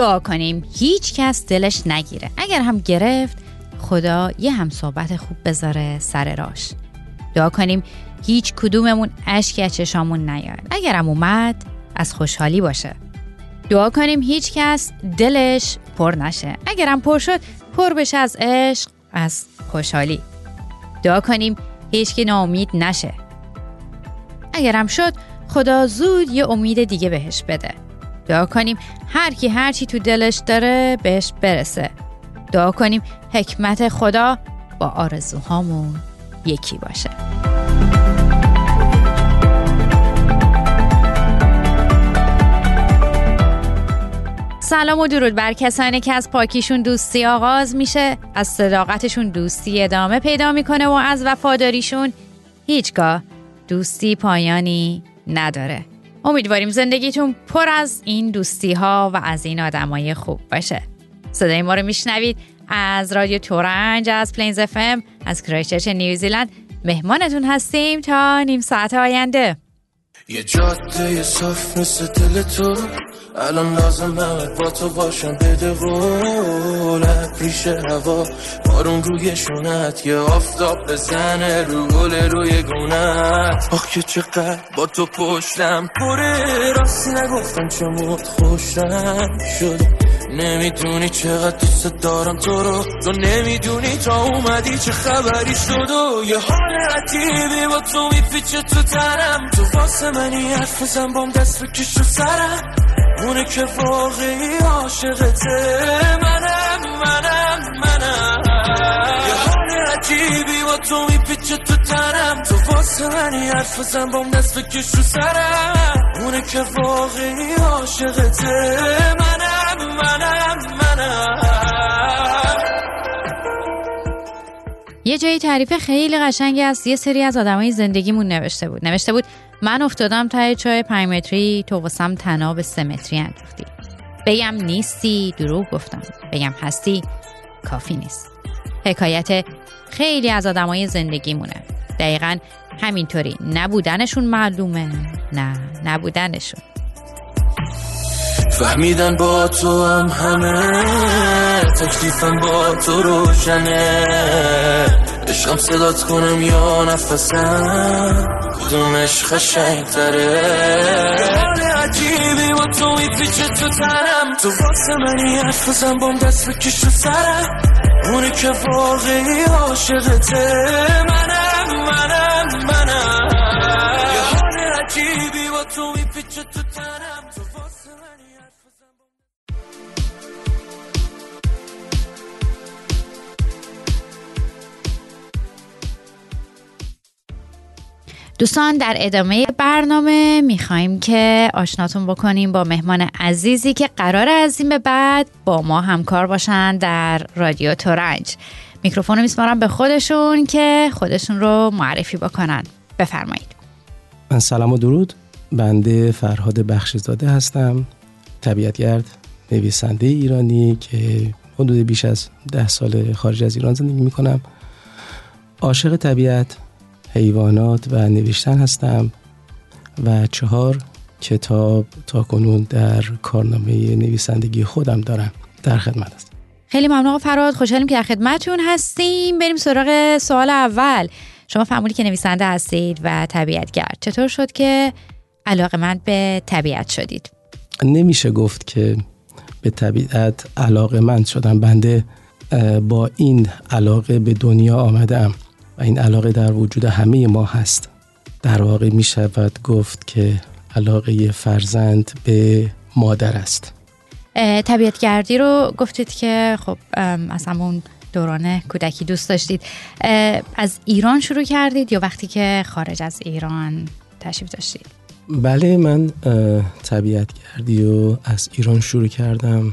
دعا کنیم. هیچ کس دلش نگیره. اگر هم گرفت خدا یه هم صحبت خوب بذاره سر راش. دعا کنیم هیچ کدوممون اشک از چشامون نیاد. اگرم اومد از خوشحالی باشه. دعا کنیم هیچ کس دلش پر نشه. اگرم پر شد پر بشه از عشق از خوشحالی. دعا کنیم هیچ که ناامید نشه. اگرم شد خدا زود یه امید دیگه بهش بده. کنیم. هر کی هر چی تو دلش داره بهش برسه. دعا کنیم. حکمت خدا با آرزوهامون یکی باشه. سلام و درود بر کسانی که از پاکیشون دوستی آغاز میشه از صداقتشون دوستی ادامه پیدا می‌کنه و از وفاداریشون هیچگاه دوستی پایانی نداره. امیدواریم زندگیتون پر از این دوستی ها و از این آدمای خوب باشه. صدای ما رو میشنوید از رادیو ترنج از Plains FM از کرایست‌چرچ نیوزیلند. مهمانتون هستیم تا نیم ساعت آینده. یه جاده صاف مثل دل تو. الان لازم با تو باشم بده قول ریش هوا بارون روی شونت. یه آفتاب بزنه رو گل روی گونت. آخ که چقدر با تو پشتم پره. راستی نگفتم چموت خوشم شد نمی‌دونی چقدر دوست دارم تو رو. تو نمی‌دونی تا اومدی چه خبری شد و یه حال عجیبی با تو میپیچه تو ترم تو واسه منی حرف بزن بام دست بکش رو سرم. اونه که واقعی عاشقته منم منم منم. یه حال عجیبی با تو میپیچه تو ترم تو واسه منی حرف بزن بام دست بکش رو سرم. اونه که واقعی عاشقته منم منم منم. یه جایی تعریف خیلی قشنگی از یه سری از آدمای زندگیمون نوشته بود. نوشته بود من افتادم تای چای 5 متری تو واسم تناب سه متری انداختی. بگم نیستی؟ دروغ گفتم. بگم هستی؟ کافی نیست. حکایت خیلی از آدمای زندگیمونه. دقیقا همینطوری. نبودنشون معلومه. نه نبودنشون. فهمیدن با تو هم همه تکلیفم با تو روشنه. عشقم صدات کنم یا نفسم؟ کدومش خشنگ تره عجیبی با تو میپیچه تو ترم تو واسه منی حرف بام دست بکش رو سرم. اونی که واقعی عاشقته منم منم منم. یه حال عجیبی با تو میپیچه تو ترم دوستان در ادامه برنامه می‌خوایم که آشناتون بکنیم با مهمان عزیزی که قرار از این به بعد با ما همکار باشن در رادیو تورنج. میکروفون رو میسپارم به خودشون که خودشون رو معرفی بکنن. بفرمایید. من سلام و درود. بنده فرهاد بخشزاده هستم. طبیعتگرد نویسنده ایرانی که حدود بیش از ده سال خارج از ایران زندگی می‌کنم. عاشق طبیعت حیوانات و نوشتن هستم و چهار کتاب تا کنون در کارنامه نویسندگی خودم دارم در خدمت هستم. خیلی ممنون فراد خوشحالیم که در خدمتتون هستیم. بریم سراغ سوال اول. شما فرمودی که نویسنده هستید و طبیعتگرد چطور شد که علاقه من به طبیعت شدید؟ نمیشه گفت که به طبیعت علاقه من شدم. بنده با این علاقه به دنیا آمدم. و این علاقه در وجود همه ما هست. در واقع می شود گفت که علاقه فرزند به مادر است. طبیعتگردی رو گفتید که خب از همون دوران کودکی دوست داشتید. از ایران شروع کردید یا وقتی که خارج از ایران تشریف داشتید؟ بله من طبیعتگردی رو از ایران شروع کردم.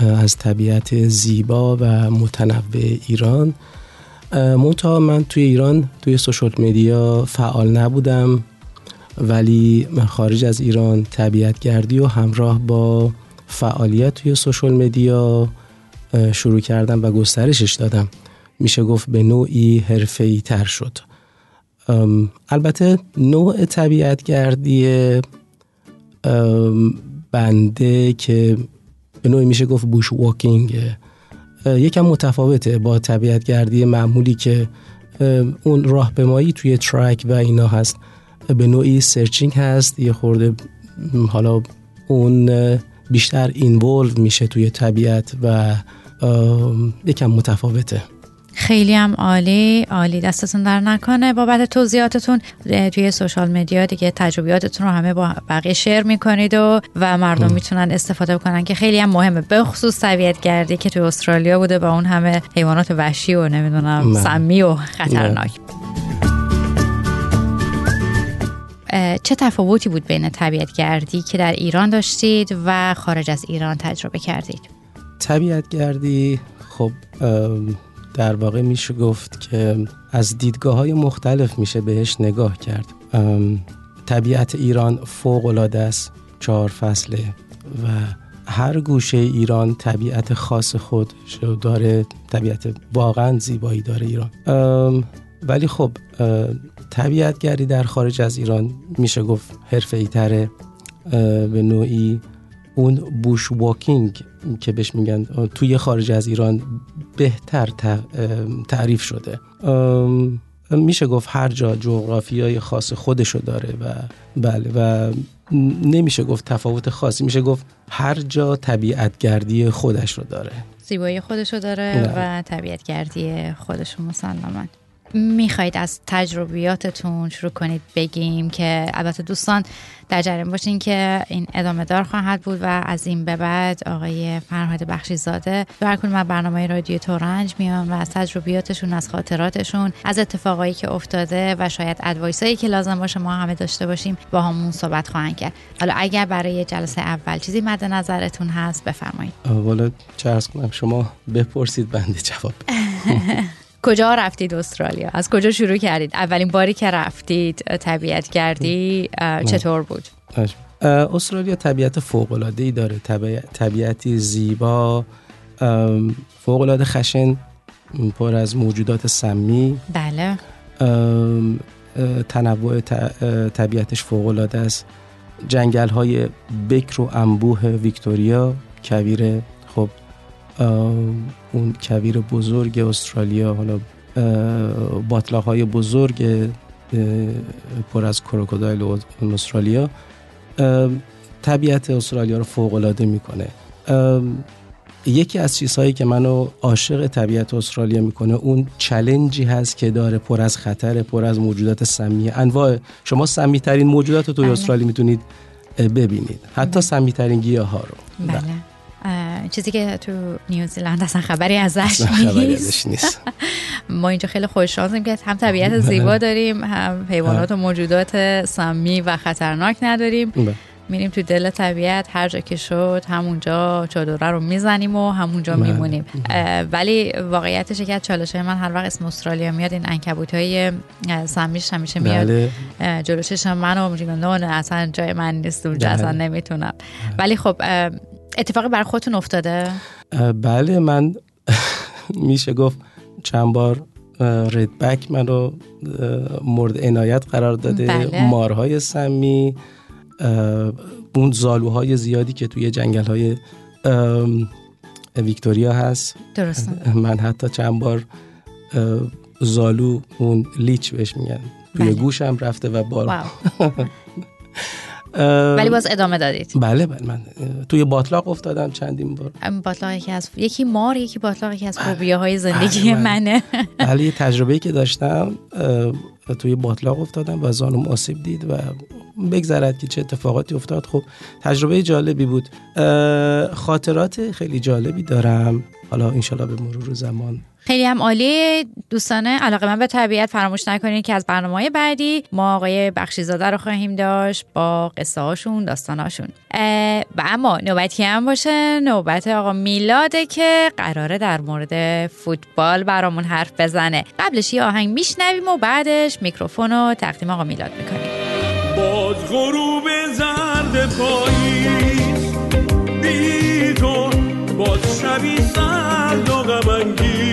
از طبیعت زیبا و متنوع ایران. منتها من توی ایران توی سوشال مدیا فعال نبودم ولی خارج از ایران طبیعت گردی و همراه با فعالیت توی سوشال مدیا شروع کردم و گسترشش دادم. میشه گفت به نوعی حرفه‌ای تر شد. البته نوع طبیعت گردی بنده که به نوعی میشه گفت بوش واکینگ. یکم متفاوته با طبیعت گردی معمولی که اون راهپیمایی توی ترک و اینا هست. به نوعی سرچینگ هست. یه خورده حالا اون بیشتر اینولو میشه توی طبیعت و یکم متفاوته. خیلی هم عالی عالی دستتون در نکنه. بابت توضیحاتتون توی سوشال مدیا دیگه تجربیاتتون رو همه با بقیه شیر می‌کنید و و مردم می‌تونن استفاده بکنن که خیلی هم مهمه. به خصوص طبیعت گردی که توی استرالیا بوده با اون همه حیوانات وحشی و نمی‌دونم سمی و خطرناک. چه تفاوتی بود بین طبیعت گردی که در ایران داشتید و خارج از ایران تجربه کردید؟ طبیعت گردی خب در واقع میشه گفت که از دیدگاه های مختلف میشه بهش نگاه کرد. طبیعت ایران فوق العاده است چهار فصله و هر گوشه ایران طبیعت خاص خود داره طبیعت واقعا زیبایی داره ایران. ولی خب طبیعتگری در خارج از ایران میشه گفت حرفه تره به نوعی اون بوش واکینگ که بهش میگن توی خارج از ایران بهتر تعریف شده میشه گفت هر جا های خاص خودشو داره و بله و نمیشه گفت تفاوت خاصی میشه گفت هر جا طبیعتگردی خودش رو داره زیبایی خودشو داره نه. بله. و طبیعتگردی خودشو مسلما می‌خواید از تجربیاتتون شروع کنید بگیم که البته دوستان در جریان باشین که این ادامه دار خواهد بود و از این به بعد آقای فرهاد بخشی زاده هر من برنامه رادیو تورنج میان و از تجربیاتشون از خاطراتشون از اتفاقایی که افتاده و شاید ادوایسایی که لازم باشه ما همه داشته باشیم با همون صحبت خواهند کرد. حالا اگر برای جلسه اول چیزی مد نظرتون هست بفرمایید. والا چه کنم شما بپرسید بنده جواب. کجا رفتید استرالیا؟ از کجا شروع کردید؟ اولین باری که رفتید طبیعت کردی چطور بود؟ استرالیا طبیعت فوق العاده ای داره طبیعتی زیبا فوق العاده خشن پر از موجودات سمی. بله. تنوع طبیعتش فوق العاده است. جنگل های بکر و انبوه ویکتوریا کویر خب اون کویر بزرگ استرالیا حالا باطلاق های بزرگ پر از کروکودایل استرالیا طبیعت استرالیا رو فوق العاده می‌کنه یکی از چیزهایی که منو عاشق طبیعت استرالیا می‌کنه اون چلنجی هست که داره پر از خطر پر از موجودات سمی انواع. شما سمی ترین موجودات رو توی بله. استرالیا می‌تونید ببینید. حتی سمی ترین گیاه ها رو بله. چیزی که تو نیوزیلند اصلا خبری ازش نیست, نیست. ما اینجا خیلی خوششانسیم که هم طبیعت بله. زیبا داریم هم حیوانات و موجودات سمی و خطرناک نداریم. بله. میریم تو دل طبیعت هر جا که شد همونجا چادره رو می‌زنیم و همونجا بله. میمونیم. ولی واقعیتش که از چالش من هر وقت اسم استرالیا میاد این انکبوت های سمیش همیشه میاد. جلوشش من و نه اصلا جای من نیست اونجا اصلا نمی‌تونم. ولی خب اتفاقی برای خودتون افتاده؟ بله من میشه گفت چند بار ردبک من رو مورد عنایت قرار داده بله. مارهای سمی اون زالوهای زیادی که توی جنگل های ویکتوریا هست درسته من حتی چند بار زالو اون لیچ بهش میگن توی بله. گوشم رفته و بار ولی باز ادامه دادید. بله بله من توی باطلاق افتادم چندین بار. باطلاق یکی از یکی مار یکی باطلاق یکی از فوبیا های زندگی بله. منه. بله یه تجربه که داشتم توی باطلاق افتادم و زانم آسیب دید و بگذرد که چه اتفاقاتی افتاد. خب تجربه جالبی بود. خاطرات خیلی جالبی دارم. حالا انشالله به مرور زمان خیلی هم عالی. دوستان علاقه من به طبیعت فراموش نکنید که از برنامه بعدی ما آقای بخشیزاده رو خواهیم داشت با قصه هاشون داستان هاشون و اما نوبتی هم باشه نوبت آقا میلاده که قراره در مورد فوتبال برامون حرف بزنه. قبلش یه آهنگ میشنویم و بعدش میکروفون رو تقدیم آقا میلاد می‌کنیم. باز غروب زرد پاییز بی تو باز شبی سرد و غمنگیز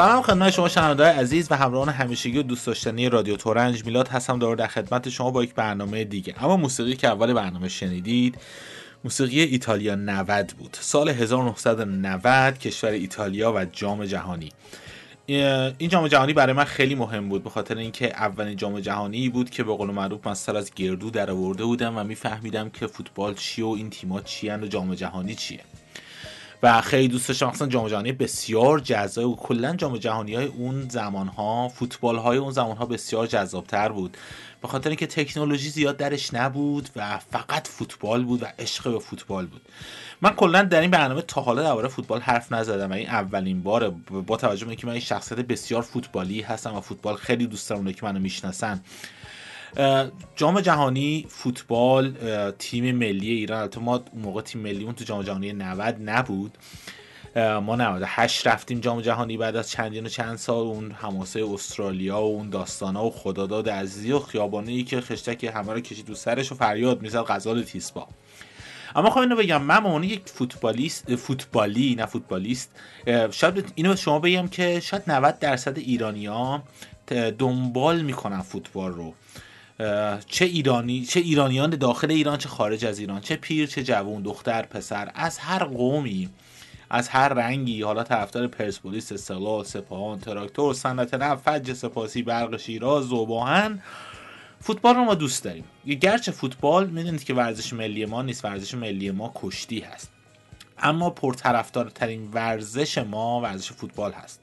سلام خدمت شما شنوندههای عزیز و همراهان همیشگی و دوست داشتنی رادیو تورنج. میلاد هستم دور در خدمت شما با یک برنامه دیگه. اما موسیقی که اول برنامه شنیدید موسیقی ایتالیا 90 بود. سال 1990 کشور ایتالیا و جام جهانی. این جام جهانی برای من خیلی مهم بود به خاطر اینکه اولین جام جهانی بود که به قول معروف من سر از گردو در آورده بودم و میفهمیدم که فوتبال چیه و این تیم‌ها چی و جام جهانی چیه. و خیلی دوست داشتم اصلا جام جهانی بسیار جذاب و کلا جام جهانی های اون زمان ها فوتبال های اون زمان ها بسیار جذابتر بود. به خاطر اینکه تکنولوژی زیاد درش نبود و فقط فوتبال بود و عشق به فوتبال بود. من کلا در این برنامه تا حالا درباره فوتبال حرف نزدم. این اولین باره. با توجه به اینکه من این شخصیت بسیار فوتبالی هستم و فوتبال خیلی دوست دارم که منو می‌شناسن. جام جهانی فوتبال تیم ملی ایران. البته ما اون موقع تیم ملیمون تو جام جهانی 90 نبود. ما 98 رفتیم جام جهانی بعد از چندین و چند سال اون حماسه استرالیا و اون داستانا و خداداد عزیزی و خیابانه ای که خشتک همه رو کشید دو سرش و فریاد می‌زد غزال تیسبا اما خب اینو بگم من به یک فوتبالیست فوتبالی نه فوتبالیست شاید اینو شما بگم که شاید 90 درصد ایرانیا دنبال می‌کنن فوتبال رو. چه ایرانی چه ایرانیان داخل ایران چه خارج از ایران چه پیر چه جوون دختر پسر از هر قومی از هر رنگی حالا طرفدار پرسپولیس استقلال سپاهان تراکتور صنعت نفت فج سپاسی برق شیراز زوباهن فوتبال رو ما دوست داریم. گرچه فوتبال می‌دونید که ورزش ملی ما نیست ورزش ملی ما کشتی هست. اما پرطرفدارترین ورزش ما ورزش فوتبال هست.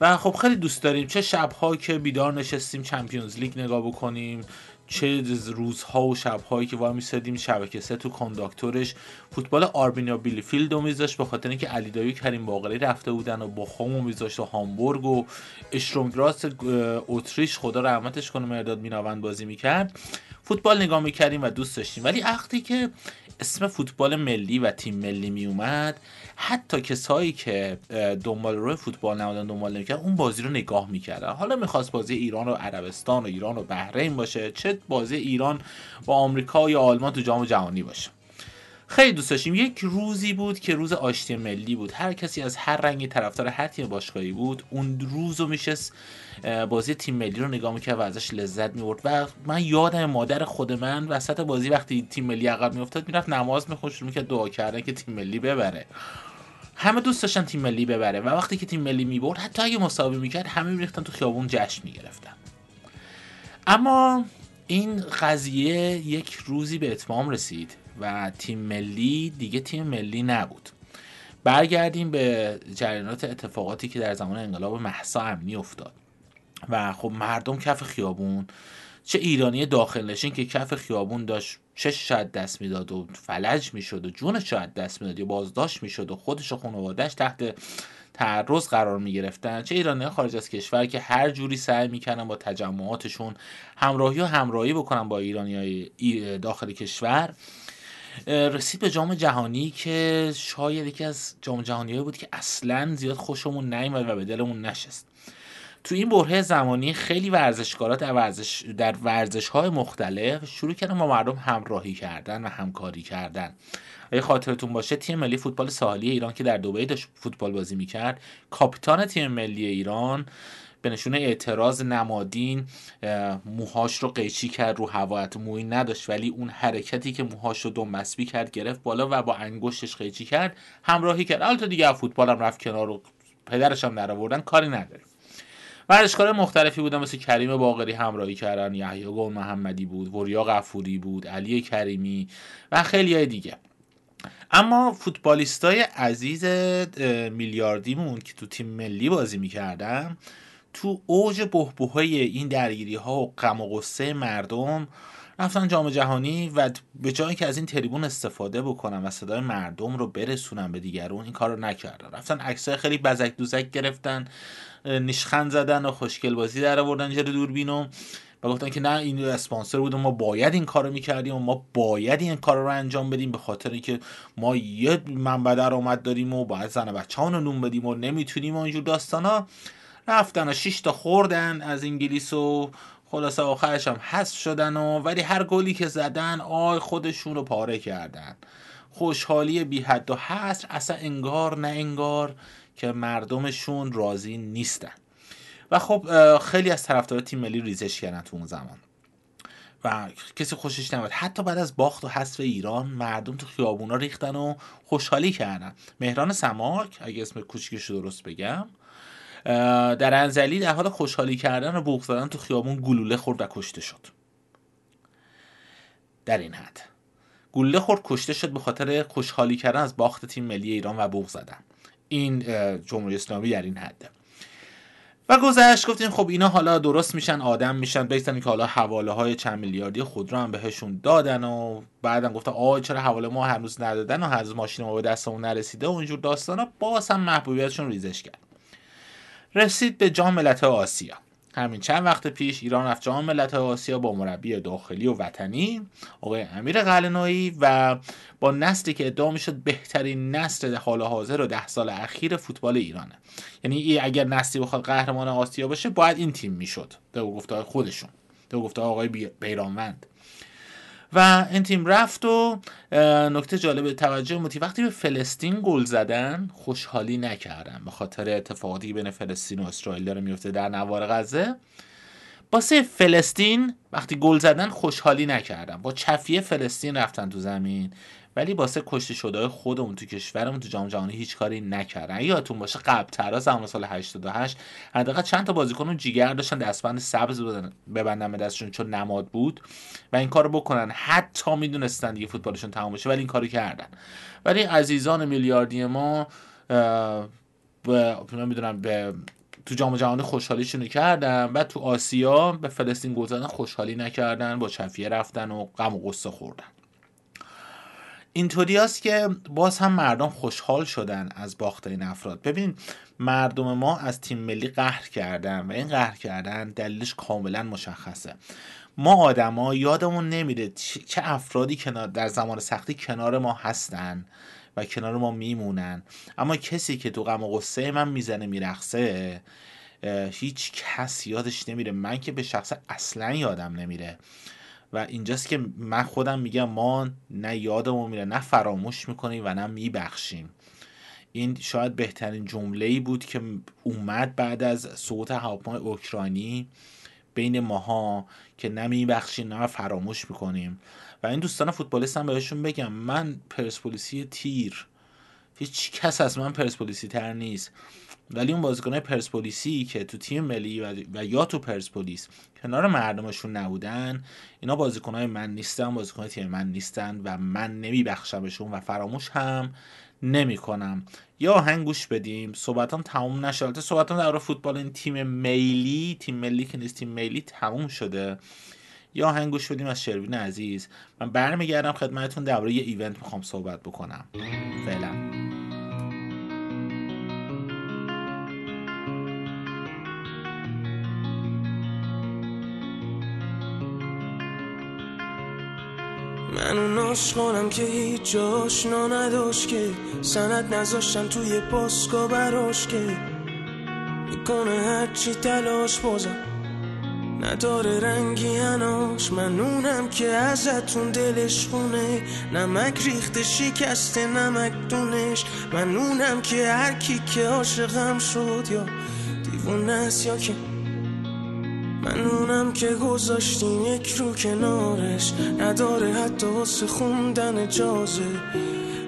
و خب خیلی دوست داریم چه شبها که بیدار نشستیم چمپیونز لیگ نگاه بکنیم چه روزها و شبهایی که وای میسادیم شبکه سه تو کانداکتورش فوتبال آربینیا بیلیفیلد رو میذاشت به خاطر اینکه علی دایی کریم باقری رفته بودن و بخوم رو میذاشت و هامبورگ و اشرومگراس اتریش خدا رحمتش کنه مرداد میناوند بازی می‌کرد. فوتبال نگاه می‌کردیم و دوست داشتیم. ولی وقتی که اسم فوتبال ملی و تیم ملی می اومد. حتی کسایی که دنبال روی فوتبال نمادن دنبال نمی‌کردن اون بازی رو نگاه می‌کردن. حالا می‌خواست بازی ایران و عربستان و ایران و بحرین باشه چه بازی ایران با آمریکا یا آلمان تو جام جهانی باشه. خیلی دوست داشتیم. یک روزی بود که روز آشتی ملی بود. هر کسی از هر رنگی طرفدار هر تیم باشگاهی بود اون روز رو میشست بازی تیم ملی رو نگاه می‌کرد و ازش لذت می‌برد. و من یادم مادر خود من وسط بازی وقتی تیم ملی عقب میافتاد می‌رفت نماز می‌خوند شروع می‌کرد دعا کردن که تیم ملی ببره. همه دوست داشتن تیم ملی ببره و وقتی که تیم ملی می‌برد حتی اگه مساوی می‌کرد همه میریختن تو خیابون جشن می‌گرفتن. اما این قضیه یک روزی به اتمام رسید. و تیم ملی دیگه تیم ملی نبود. برگردیم به جریانات اتفاقاتی که در زمان انقلاب محسا امنی افتاد. و خب مردم کف خیابون چه ایرانی داخل نشین که کف خیابون داشت چه شاید دست می‌داد و فلج می‌شد و جونش شاید دست می‌داد یا بازداشت می‌شد و خودش و خانوادهش تحت تعرض قرار می گرفتن چه ایرانی خارج از کشور که هر جوری سعی می‌کنن با تجمعاتشون همراهی و همراهی بکنن با ایرانی های داخل کشور. رسید به جام جهانی که شاید یکی از جام جهانی بود که اصلا زیاد خوشمون نیومد و به دلمون نشست. تو این بره زمانی خیلی ورزشکارا در ورزش در ورزش های مختلف شروع کردن با مردم همراهی کردن و همکاری کردن. اگه خاطرتون باشه تیم ملی فوتبال ساحلی ایران که در دبی داشت فوتبال بازی می‌کرد کاپیتان تیم ملی ایران به نشون اعتراض نمادین موهاش رو قیچی کرد رو هوا. موی نداشت ولی اون حرکتی که موهاش رو دم مسبی کرد گرفت بالا و با انگشتش قیچی کرد همراهی کرد. البته دیگه فوتبال هم رفت کنار و پدرش هم در آوردن کاری نداره. ورزشکار مختلفی بودن مثل کریم باقری همراهی کردن یحیی گل محمدی بود وریا غفوری بود علی کریمی و خیلی های دیگه. اما فوتبالیستای عزیز میلیاردیمون که تو تیم ملی بازی می‌کردن تو اوج بهبوهای این درگیری ها و غم و غصه مردم رفتن جام جهانی و به جایی که از این تریبون استفاده بکنن و صدای مردم رو برسونن به دیگرون این کار رو نکردن. رفتن عکسای خیلی بزک دوزک گرفتن نیشخند زدن و خوشگل بازی در آوردن جلوی دوربین و گفتن که نه این اسپانسر بود و ما باید این کارو می‌کردیم و ما باید این کار رو انجام بدیم به خاطر اینکه ما یه منبع درآمد داریم و باید زن بچه رو نون بدیم و نمی‌تونیم و اینجور داستانا رفتن و تا خوردن از انگلیس و خلاصه آخرش هم حذف شدن و ولی هر گلی که زدن آی خودشون رو پاره کردن. خوشحالی بی حد و حصر اصلا انگار نه انگار که مردمشون راضی نیستن. و خب خیلی از طرفدار تیم ملی ریزش کردن تو اون زمان. و کسی خوشش نمیاد حتی بعد از باخت و حذف ایران مردم تو خیابونا ریختن و خوشحالی کردن. مهران سماک اگه اسم کوچیکش درست بگم در انزلی در حال خوشحالی کردن و بوق زدن تو خیابون گلوله خورد و کشته شد. در این حد. گلوله خورد کشته شد به خاطر خوشحالی کردن از باخت تیم ملی ایران و بوق زدن. این جمهوری اسلامی در این حده و گذشت گفتیم خب اینا حالا درست میشن آدم میشن بگذاریم که حالا حواله های چند میلیاردی خود رو هم بهشون دادن و بعدم گفتن آ چرا حواله ما هنوز ندادن و هنوز ماشین ما به دستمون نرسیده و اینجور داستانا باز هم محبوبیتشون ریزش کرد. رسید به جام ملت آسیا. همین چند وقت پیش ایران رفت جام ملت آسیا با مربی داخلی و وطنی آقای امیر قلنویی و با نسلی که ادعا می‌شد بهترین نسل حال حاضر و ده سال اخیر فوتبال ایرانه. یعنی اگر نسلی بخواد قهرمان آسیا باشه باید این تیم می‌شد. به گفته خودشون. به گفته آقای بیرانوند. و این تیم رفت و نکته جالب توجه موتی وقتی به فلسطین گل زدن خوشحالی نکردن به خاطر اتفاقاتی بین فلسطین و اسرائیل داره میفته در نوار غزه. باسه فلسطین وقتی گل زدن خوشحالی نکردن با چفیه فلسطین رفتن تو زمین ولی باسه کشته شده خودمون تو کشورمون تو جام جهانی هیچ کاری نکردن. یادتون باشه قبل تر زمان سال 88 حداقل چند تا بازیکن جیگر داشتن دستبند سبز ببندن به دستشون چون نماد بود و این کارو بکنن. حتی می‌دونستن دیگه فوتبالشون تمام بشه ولی این کارو کردن. ولی عزیزان میلیاردی ما به نمی‌دونم به تو جام جهانی خوشحالیشون کردن و تو آسیا به فلسطین گل خوشحالی نکردن با چفیه رفتن و غم و غصه خوردن. اینطوری است که باز هم مردم خوشحال شدن از باخت این افراد. ببین مردم ما از تیم ملی قهر کردن و این قهر کردن دلیلش کاملا مشخصه. ما آدما یادمون نمیره چه افرادی کنار در زمان سختی کنار ما هستن. و کنار ما میمونن. اما کسی که تو غم و غصه من می‌زنه میرخصه هیچ کس یادش نمیره. من که به شخص اصلا یادم نمیره. و اینجاست که من خودم میگم ما نه یادمون میره نه فراموش می‌کنیم و نه میبخشیم. این شاید بهترین جمله ای بود که اومد بعد از سقوط هواپیمای اوکراینی بین ماها که نه میبخشیم نه فراموش می‌کنیم. این دوستان فوتبالیست هم بهشون بگم من پرسپولیسی تیر. هیچ کس از من پرسپولیسی تر نیست. ولی اون بازیکنهای پرسپولیسی که تو تیم ملی و, یا تو پرسپولیس کنار مردمشون نبودن اینا بازیکنهای من نیستن بازیکنهای تیم من نیستن و من نمیبخشمشون و فراموش هم نمی کنم یا آهنگ گوش بدیم. صحبتام تموم نشد صحبتام در فوتبال این تیم ملی تیم ملی که نیست تیم ملی تموم شده. یا آهنگ گوش بدیم از شروین عزیز. من برمیگردم خدمتتون درباره یه ایونت می‌خوام صحبت بکنم. فعلا. من اون آشغالم که هیچ جاشنا نداشت که. سند نذاشتم توی پاسکا براش که. می‌کنه هرچی تلاش بازم. نداره رنگی اناش. من اونم که ازتون دلش خونه. نمک ریخته شکسته نمک دونش. من اونم که هر کی که عاشقم شد یا دیوونه است یا که. من اونم که گذاشتیم یک رو کنارش. نداره حتی واسه خوندن اجازه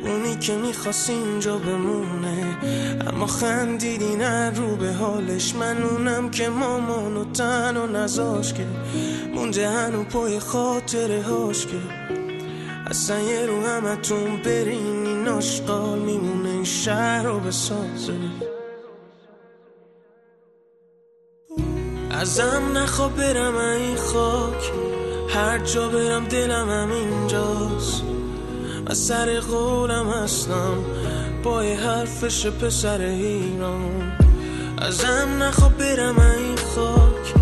اونی که می‌خواست اینجا بمونه. اما خندیدی نه رو به حالش. من اونم که مامان و تن و نزاش که مونده هنو پای خاطره هاش که اصلا یه رو همتون برین این آشقال میمونه این شهر رو بسازه. ازم نخوا برم این خاک هر جا برم دلم هم اینجاست. و سر قولم هستم با حرفش پسر ایران ازم نخوا برم این خاک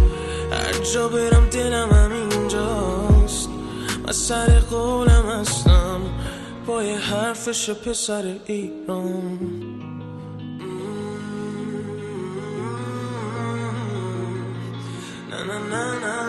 هر جا برم دلم هم اینجاست و سر قولم هستم با حرفش پسر ایران تو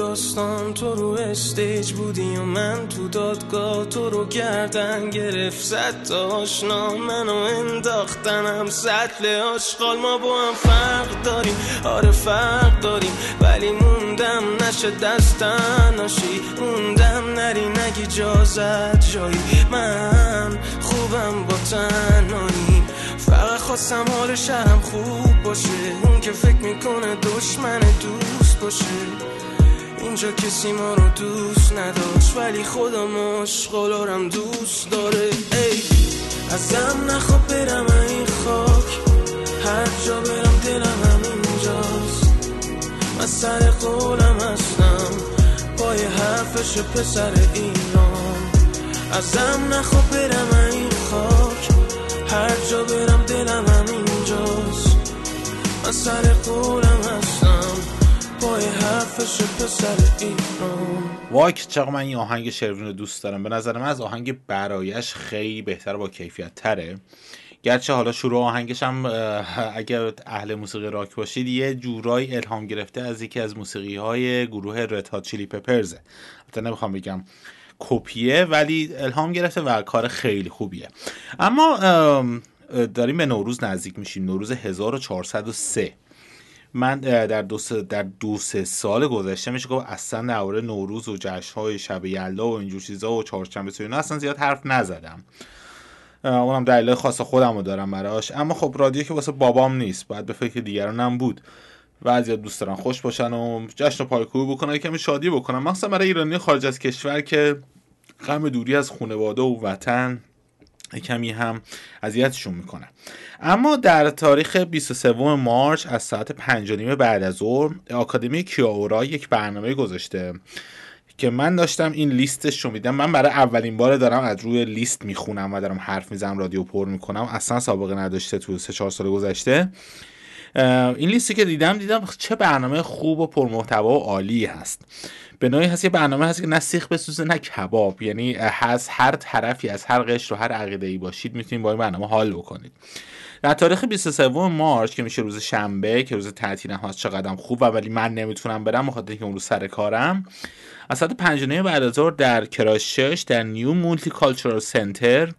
داستان تو رو استیج بودی و من تو دادگاه تو رو گردن گرفت. زد تا آشنا منو انداختنم سطل آشغال. ما با هم فرق داریم. آره فرق داریم. ولی موندم نشه دستن ناشی موندم نری نگی جازت جایی. من خوبم با تنهایی. فقط خواستم حال شهرم خوب باشه. اون که فکر می‌کنه دشمن دوست باشه. اینجا کسی ما رو دوست نداشت ولی خدا مشغلارم دوست داره. ای ازم نخواب برم این خاک هر جا برم دلم هم اینجاست من سر قولم هستم پای حرفش پسر ایران. ازم نخواب برم این خاک هر جا برم دلم هم اینجاست من سر قولم وای که چقدر من این آهنگ شروین رو دوست دارم؟ به نظر من از آهنگ برایش خیلی بهتر با کیفیت تره گرچه حالا شروع آهنگش هم اگر اهل موسیقی راک باشید یه جورایی الهام گرفته از یکی از موسیقی های گروه رد هات چیلی پپرزه حتی نمی‌خوام بگم کپیه ولی الهام گرفته و کار خیلی خوبیه. اما داریم به نوروز نزدیک میشیم. نوروز 1403 من در دو سه, در دو سه سال گذشته میشه گفت اصلا درباره نوروز و جشن های شب یلدا و اینجور چیزا و چهارشنبه سوری اصلا زیاد حرف نزدم. اونم دلیل خاص خودم رو دارم براش. اما خب رادیو که واسه بابام نیست باید به فکر دیگرانم بود. و از دوست دارن خوش باشن و جشن و پایکوبی بکنن کمی شادی بکنن. مخصوصا برای ایرانی خارج از کشور که غم دوری از خانواده و وطن کمی هم اذیتشون می‌کنه. اما در تاریخ 23 مارچ از ساعت 5 بعد از ظهر آکادمی کیاورا یک برنامه گذاشته که من داشتم این لیستش رو میدم. من برای اولین بار دارم از روی لیست می‌خونم و دارم حرف می‌زنم رادیو پر می‌کنم. اصلا سابقه نداشته تو سه چهار سال گذشته. این لیستی که دیدم دیدم چه برنامه خوب و پرمحتوا و عالی هست. به نوعی هست یه برنامه هست که نه سیخ بسوزه نه کباب. یعنی از هر طرفی از هر قشر و هر عقیده ای باشید می‌تونید با این برنامه حال بکنید. در تاریخ 23 مارچ که میشه روز شنبه که روز تعطیل هست چقدر خوب ولی من نمی‌تونم برم بخاطر اینکه اون روز سر کارم. از ساعت 5 بعد از ظهر در کراشش در نیو مولتی کالچورال سنتر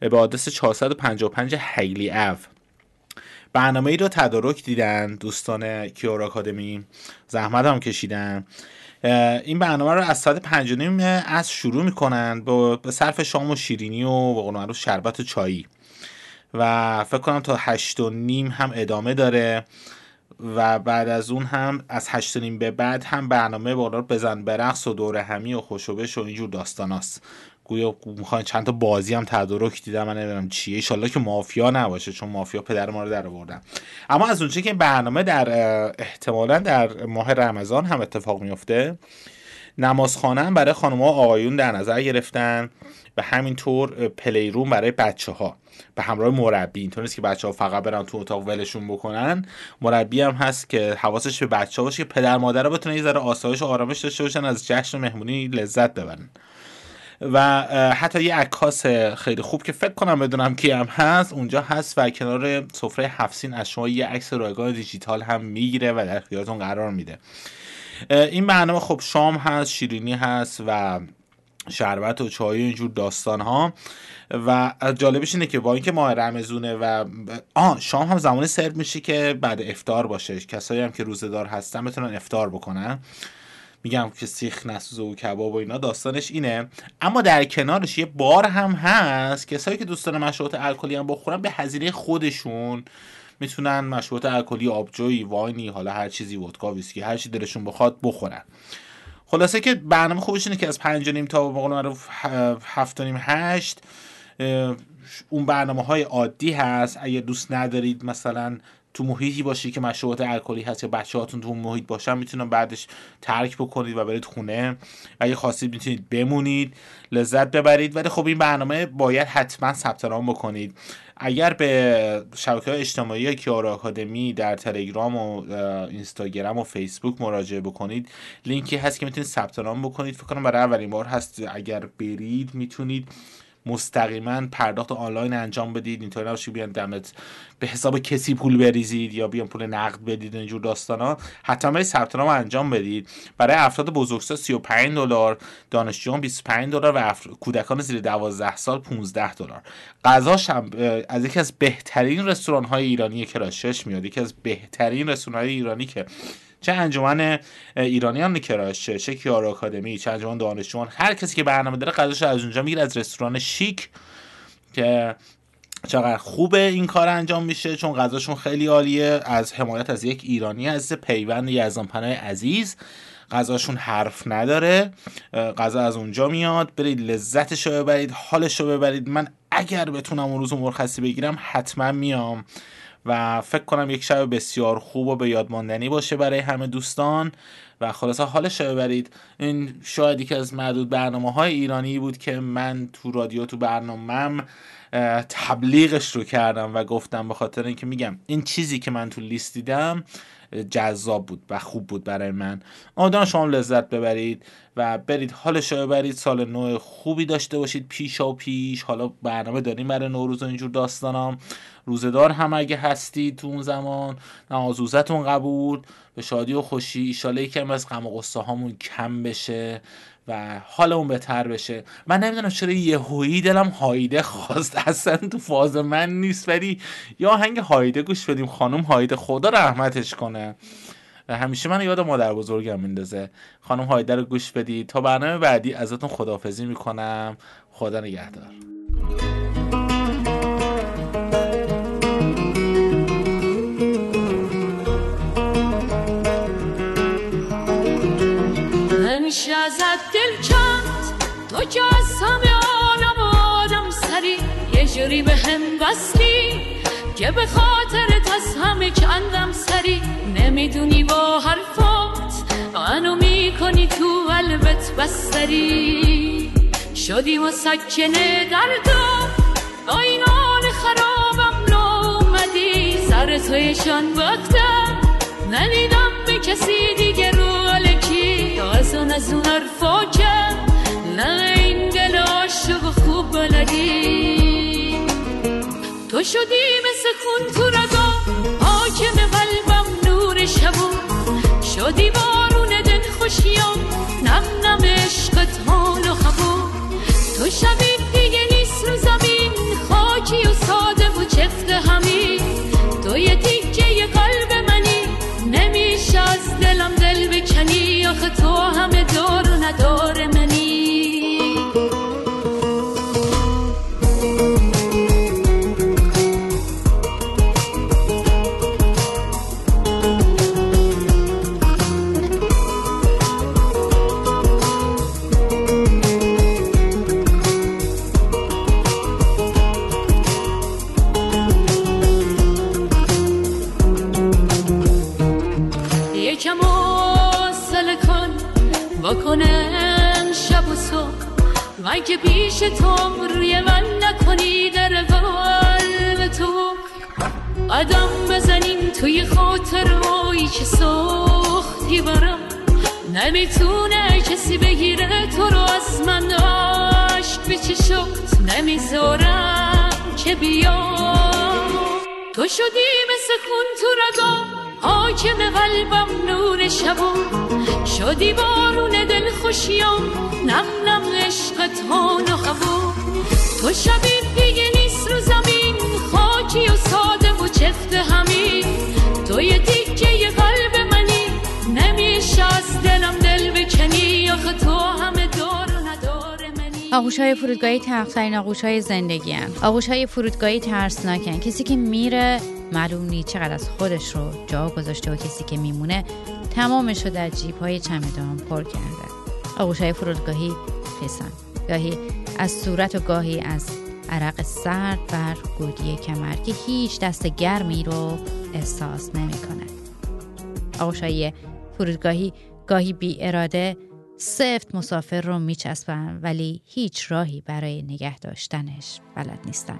به آدرس 455 هیلی او برنامه ای رو تدارک دیدن دوستان کیور آکادمی زحمت هم کشیدن. این برنامه رو از ساعت پنج نیم از شروع می‌کنن به صرف شام و شیرینی و به شربت و چایی. و فکر کنم تا هشت و نیم هم ادامه داره و بعد از اون هم از هشت نیم به بعد هم برنامه بالا بزن برقص و دور همی و خوشوبش و اینجور داستاناست گویا می‌خوان چند تا بازی هم تدارک دیدم من نمی‌دونم چیه. ایشالله که مافیا نباشه چون مافیا پدر ما رو در آوردن. اما از اونچه که برنامه در احتمالا در ماه رمضان هم اتفاق میفته نمازخانه برای خانم ها آقایون در نظر گرفتن و همینطور پلی روم برای بچه ها به همراه مربی اینطور نیست که بچه ها فقط برن تو اتاق ولشون بکنن. مربی هم هست که حواسش به بچه ها باشه که پدر مادر بتونن یه ذره آسایش و آرامش داشته باشن از جشن مهمونی لذت ببرن. و حتی یه عکاس خیلی خوب که فکر کنم بدونم کی هم هست اونجا هست و کنار سفره هفسین از شما یه عکس رایگان دیجیتال هم می‌گیره و در اختیارتون قرار میده. این برنامه خب شام هست شیرینی هست و شربت و چای اینجور داستان ها و جالبش اینه که با اینکه ماه رمزونه و آه شام هم زمانی سرو میشه که بعد افتار باشه. کسایی هم که روزدار هستن بتونن افتار بکنن. میگم که سیخ نسوزه و کباب و اینا داستانش اینه. اما در کنارش یه بار هم هست کسایی که دوستان مشروبات الکلی هم بخورن به هزینه خودشون می‌تونن مشروبات الکلی آبجویی واینی حالا هر چیزی ودکا ویسکی هر چی دلشون بخواد بخورن. خلاصه که برنامه خوبش اینه که از پنج نیم تا به قول معروف هفت نیم هشت اون برنامه های عادی هست. اگه دوست ندارید مثلا تو محیطی باشی که مشروبات الکلی هست یا بچه هاتون تو محیط باشن می‌تونن بعدش ترک بکنید و برید خونه. اگه خواستید می‌تونید بمونید لذت ببرید. ولی خب این برنامه باید حتما ثبت نام بکنید. اگر به شبکه های اجتماعی کیارا آکادمی در تلگرام و اینستاگرام و فیسبوک مراجعه بکنید لینکی هست که می‌تونید ثبت نام بکنید. فکر کنم برای اولین بار هست. اگر برید می‌تونید مستقیما پرداخت آنلاین انجام بدید. اینطوری نباشه بیان دمت به حساب کسی پول بریزید یا بیان پول نقد بدید اینجور داستانا. حتما ثبت نام انجام بدید. برای افراد بزرگسال 35 دلار دانشجویان 25 دلار و افر... کودکان زیر 12 سال 15 دلار. غذاش هم از یکی از بهترین رستوران های ایرانی کراشش میاد یکی از بهترین رستوران های ایرانی که چه انجمن ایرانیان کراشه چه کیار آکادمی چه انجمن دانشجویان هر کسی که برنامه داره غذاش از اونجا می‌گیره از رستوران شیک که چقدر خوبه این کار انجام میشه چون غذاشون خیلی عالیه. از حمایت از یک ایرانی از پیوند یزدان پناه عزیز. غذاشون حرف نداره. غذا از اونجا میاد. برید لذتش ببرید حالش رو ببرید. من اگر بتونم اون روز مرخصی بگیرم حتما میام. و فکر کنم یک شب بسیار خوب و به یادماندنی باشه برای همه دوستان. و خلاصه حالش رو ببرید. این شاید یکی از معدود برنامه های ایرانی بود که من تو رادیو تو برنامهم تبلیغش رو کردم و گفتم به خاطر اینکه میگم این چیزی که من تو لیست دیدم جذاب بود و خوب بود برای من. آدم شما لذت ببرید و برید حالش رو ببرید. سال نو خوبی داشته باشید. پیشا و پیش. حالا برنامه داریم برای نوروز و اینجور داستانام. روزدار هم اگه هستید تو اون زمان نمازوزتون قبول. به شادی و خوشی. ایشاله یکم از غم و قصه هامون کم بشه. و حالمون بهتر بشه. من نمی‌دونم چرا یهویی دلم هایده خواست. اصلا تو فاز من نیست. ولی یا هنگ هایده گوش بدیم. خانم هایده خدا رحمتش کنه. همیشه من یاد مادر بزرگم میندازه. خانم هایده رو گوش بدید. تا برنامه بعدی ازتون خدافزی می‌کنم. خدا نگهدار. ازت دل چند تو که از همه عالم آدم سری. یه جوری به هم بستی که به خاطرت از همه کندم سری. نمی‌دونی با حرفات منو می‌کنی تو قلبت بستری. شدی مسکنه دردم با این حال خرابم لو اومدی سر تویشان وقتم ندیدم به کسی دیگه رو از اون حرفا که نه این دل عاشق خوب بلدی. تو شدی مثل خون تو رگا حاکم قلبم نور شبو. شدی بارون دل خوشیام نم نم عشقت حال و خبو تو شبی دیگه نیست رو زمین خاکی و ساده و چفت همین تو یه تیکه قلب منی نمیشه از دلم دل بکنی. آخه تو همه دار تو روی من نکنی در قلب تو. قدم بزنیم توی خاطر روی که سختی برم. نمی‌تونه کسی بگیره تو رو از من عشق به چشات نمی‌ذارم که بیام. تو شدی مثل خون تو رگا حاکم قلبم نور شبا شدی بارون دل خوشیام نم حال و هوا تو شبی دیگه نیست رو زمین خاکی و ساده و چفت همین. تو یه تیکه یه قلب منی نمیشه از دلم دل بکنی. آخه تو همه دار و ندار آغوش های فرودگاهی تلخترین آغوش های زندگی هن. آغوش های فرودگاهی ترسناکن کسی که میره معلوم نیست چقدر از خودش رو جا گذاشته و کسی که میمونه تمامش رو در جیب های چمدان پر کرده. آغوش های فرودگاهی خیسن گاهی از صورت و گاهی از عرق سرد بر گودی کمر که هیچ دست گرمی رو احساس نمی‌کنه. آغوش های فرودگاهی گاهی بی اراده سفت مسافر رو میچسبن ولی هیچ راهی برای نگه داشتنش بلد نیستن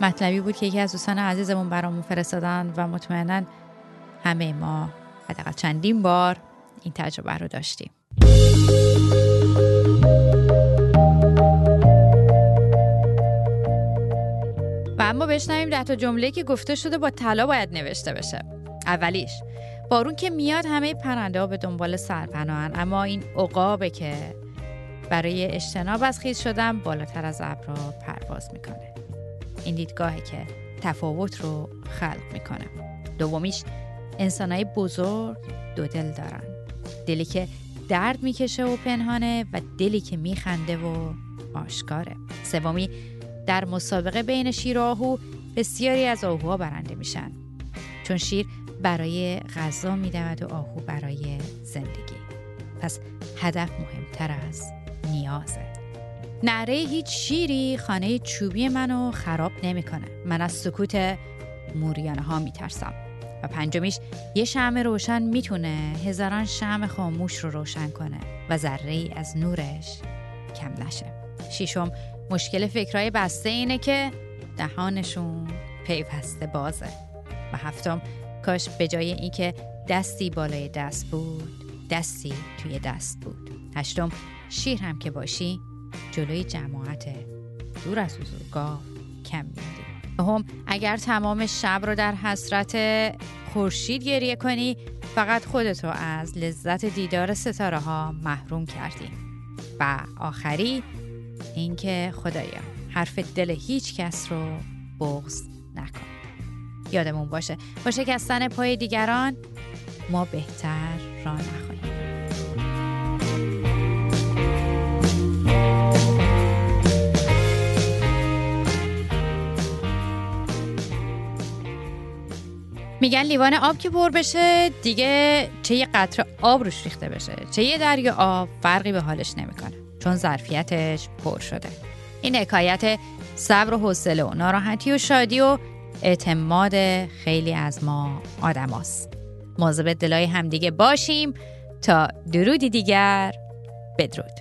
مطلبی بود که یکی از دوستان عزیزمون برامون فرستادن و مطمئنا همه ما حداقل چندین بار این تجربه رو داشتیم اما بشنویم ده تا جمله که گفته شده با طلا باید نوشته بشه. اولیش بارون که میاد همه پرنده ها به دنبال سرپناهن اما این عقابه که برای اجتناب از خیز شدن بالاتر از ابرا پرواز می‌کنه. این دیدگاهی که تفاوت رو خلق می‌کنه. دومیش انسانهای بزرگ دو دل دارن. دلی که درد می‌کشه و پنهانه و دلی که میخنده و آشکاره. سومی در مسابقه بین شیر و آهو بسیاری از آهوها برنده میشن. چون شیر برای غذا میدود و آهو برای زندگی. پس هدف مهمتر از نیازه. نره هیچ شیری خانه چوبی منو خراب نمی‌کنه. من از سکوت موریانه ها میترسم. و پنجمیش یه شمع روشن می‌تونه هزاران شمع خاموش رو روشن کنه و ذره ای از نورش کم نشه. شیشم مشکل فکرهای بسته اینه که دهانشون پیوسته بازه. و هفتم کاش به جای اینکه دستی بالای دست بود دستی توی دست بود. هشتم شیر هم که باشی جلوی جماعت دور از حضورگاه کم میاری هم اگر تمام شب رو در حسرت خورشید گریه کنی فقط خودتو از لذت دیدار ستاره ها محروم کردی. و آخری اینکه خدایا حرف دل هیچ کس رو بغض نکن. یادمون باشه با شکستن پای دیگران ما بهتر را نخواهیم. میگن لیوان آب که پر بشه دیگه چه یه قطره آب روش ریخته بشه. چه یه دریا آب فرقی به حالش نمی‌کنه. چون ظرفیتش پر شده. این حکایت صبر و حوصله و ناراحتی و شادی و اعتماد خیلی از ما آدماست. مواظب دلای همدیگه باشیم تا درودی دیگر بدرود.